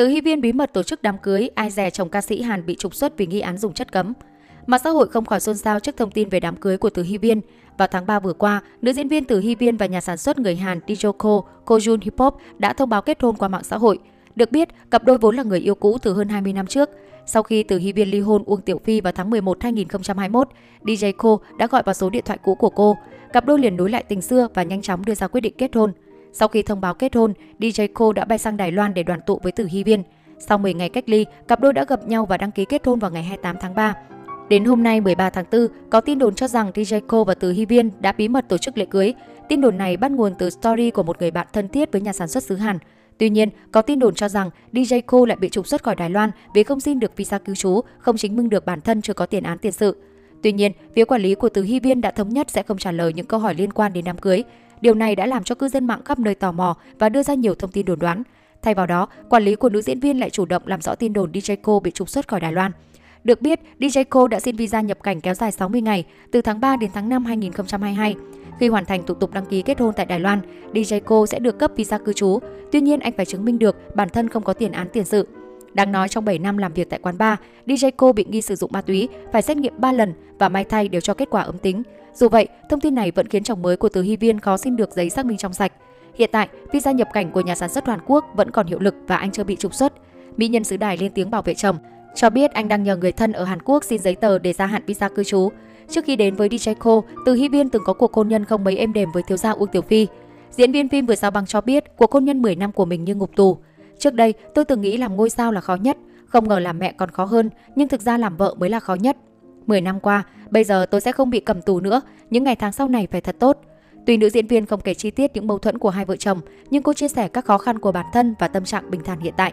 Từ Hy Viên bí mật tổ chức đám cưới, ai dè chồng ca sĩ Hàn bị trục xuất vì nghi án dùng chất cấm. Mạng xã hội không khỏi xôn xao trước thông tin về đám cưới của Từ Hy Viên. Vào tháng 3 vừa qua, nữ diễn viên Từ Hy Viên và nhà sản xuất người Hàn Dijoko Kojun Hip Hop đã thông báo kết hôn qua mạng xã hội. Được biết, cặp đôi vốn là người yêu cũ từ hơn 20 năm trước. Sau khi Từ Hy Viên ly hôn Uông Tiểu Phi vào tháng 11 2021, DJ Ko đã gọi vào số điện thoại cũ của cô. Cặp đôi liền nối lại tình xưa và nhanh chóng đưa ra quyết định kết hôn. Sau khi thông báo kết hôn, DJ Ko đã bay sang Đài Loan để đoàn tụ với Tử Hy Viên. Sau 10 ngày cách ly, cặp đôi đã gặp nhau và đăng ký kết hôn vào ngày 28 tháng 3. Đến hôm nay 13 tháng 4, có tin đồn cho rằng DJ Ko và Từ Hy Viên đã bí mật tổ chức lễ cưới. Tin đồn này bắt nguồn từ story của một người bạn thân thiết với nhà sản xuất xứ Hàn. Tuy nhiên, có tin đồn cho rằng DJ Ko lại bị trục xuất khỏi Đài Loan vì không xin được visa cư trú, không chứng minh được bản thân chưa có tiền án tiền sự. Tuy nhiên, phía quản lý của Từ Hy Viên đã thống nhất sẽ không trả lời những câu hỏi liên quan đến đám cưới. Điều này đã làm cho cư dân mạng khắp nơi tò mò và đưa ra nhiều thông tin đồn đoán. Thay vào đó, quản lý của nữ diễn viên lại chủ động làm rõ tin đồn DJ Cô bị trục xuất khỏi Đài Loan. Được biết, DJ Cô đã xin visa nhập cảnh kéo dài 60 ngày, từ tháng 3 đến tháng 5 2022. Khi hoàn thành thủ tục đăng ký kết hôn tại Đài Loan, DJ Cô sẽ được cấp visa cư trú. Tuy nhiên, anh phải chứng minh được bản thân không có tiền án tiền sự. Đáng nói trong 7 năm làm việc tại quán bar, DJ Cô bị nghi sử dụng ma túy, phải xét nghiệm 3 lần và may thay đều cho kết quả âm tính. Dù vậy, thông tin này vẫn khiến chồng mới của Từ Hy Viên khó xin được giấy xác minh trong sạch. Hiện tại, visa nhập cảnh của nhà sản xuất Hàn Quốc vẫn còn hiệu lực và anh chưa bị trục xuất. Mỹ nhân xứ đài lên tiếng bảo vệ chồng, cho biết anh đang nhờ người thân ở Hàn Quốc xin giấy tờ để gia hạn visa cư trú. Trước khi đến với DJ Ko, Từ Hy Viên từng có cuộc hôn nhân không mấy êm đềm với thiếu gia Uông Tiểu Phi. Diễn viên phim vừa giao băng cho biết cuộc hôn nhân 10 năm của mình như ngục tù. Trước đây, tôi từng nghĩ làm ngôi sao là khó nhất, không ngờ làm mẹ còn khó hơn, nhưng thực ra làm vợ mới là khó nhất. 10 năm qua, bây giờ tôi sẽ không bị cầm tù nữa, những ngày tháng sau này phải thật tốt. Tuy nữ diễn viên không kể chi tiết những mâu thuẫn của hai vợ chồng, nhưng cô chia sẻ các khó khăn của bản thân và tâm trạng bình thản hiện tại.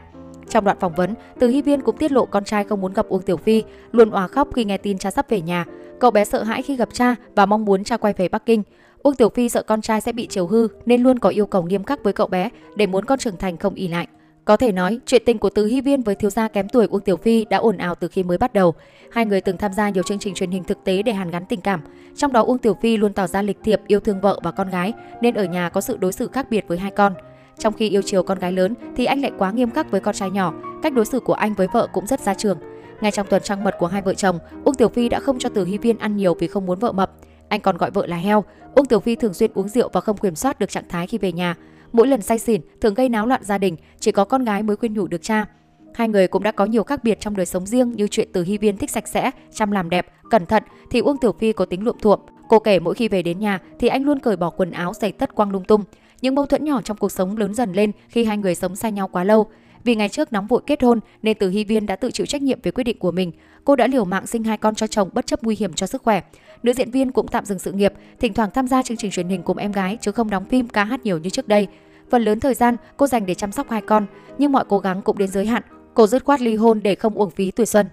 Trong đoạn phỏng vấn, Từ Hy Viên cũng tiết lộ con trai không muốn gặp Uông Tiểu Phi, luôn òa khóc khi nghe tin cha sắp về nhà. Cậu bé sợ hãi khi gặp cha và mong muốn cha quay về Bắc Kinh. Uông Tiểu Phi sợ con trai sẽ bị chiều hư nên luôn có yêu cầu nghiêm khắc với cậu bé để muốn con trưởng thành không ỉ lại. Có thể nói, chuyện tình của Từ Hy Viên với thiếu gia kém tuổi Uông Tiểu Phi đã ồn ào từ khi mới bắt đầu. Hai người từng tham gia nhiều chương trình truyền hình thực tế để hàn gắn tình cảm. Trong đó Uông Tiểu Phi luôn tỏ ra lịch thiệp, yêu thương vợ và con gái, nên ở nhà có sự đối xử khác biệt với hai con. Trong khi yêu chiều con gái lớn thì anh lại quá nghiêm khắc với con trai nhỏ, cách đối xử của anh với vợ cũng rất ra trường. Ngay trong tuần trăng mật của hai vợ chồng, Uông Tiểu Phi đã không cho Từ Hy Viên ăn nhiều vì không muốn vợ mập. Anh còn gọi vợ là heo. Uông Tiểu Phi thường xuyên uống rượu và không kiểm soát được trạng thái khi về nhà. Mỗi lần say xỉn thường gây náo loạn gia đình, chỉ có con gái mới khuyên nhủ được cha. Hai người cũng đã có nhiều khác biệt trong đời sống riêng như chuyện từ Hy Viên thích sạch sẽ, chăm làm đẹp, cẩn thận thì Uông Tiểu Phi có tính luộm thuộm. Cô kể mỗi khi về đến nhà thì anh luôn cởi bỏ quần áo giày tất quang lung tung. Những mâu thuẫn nhỏ trong cuộc sống lớn dần lên khi hai người sống xa nhau quá lâu. Vì ngày trước nóng vội kết hôn nên Từ Hy Viên đã tự chịu trách nhiệm về quyết định của mình. Cô đã liều mạng sinh hai con cho chồng bất chấp nguy hiểm cho sức khỏe. Nữ diễn viên cũng tạm dừng sự nghiệp, thỉnh thoảng tham gia chương trình truyền hình cùng em gái chứ không đóng phim ca hát nhiều như trước đây. Phần lớn thời gian cô dành để chăm sóc hai con, nhưng mọi cố gắng cũng đến giới hạn. Cô dứt khoát ly hôn để không uổng phí tuổi xuân.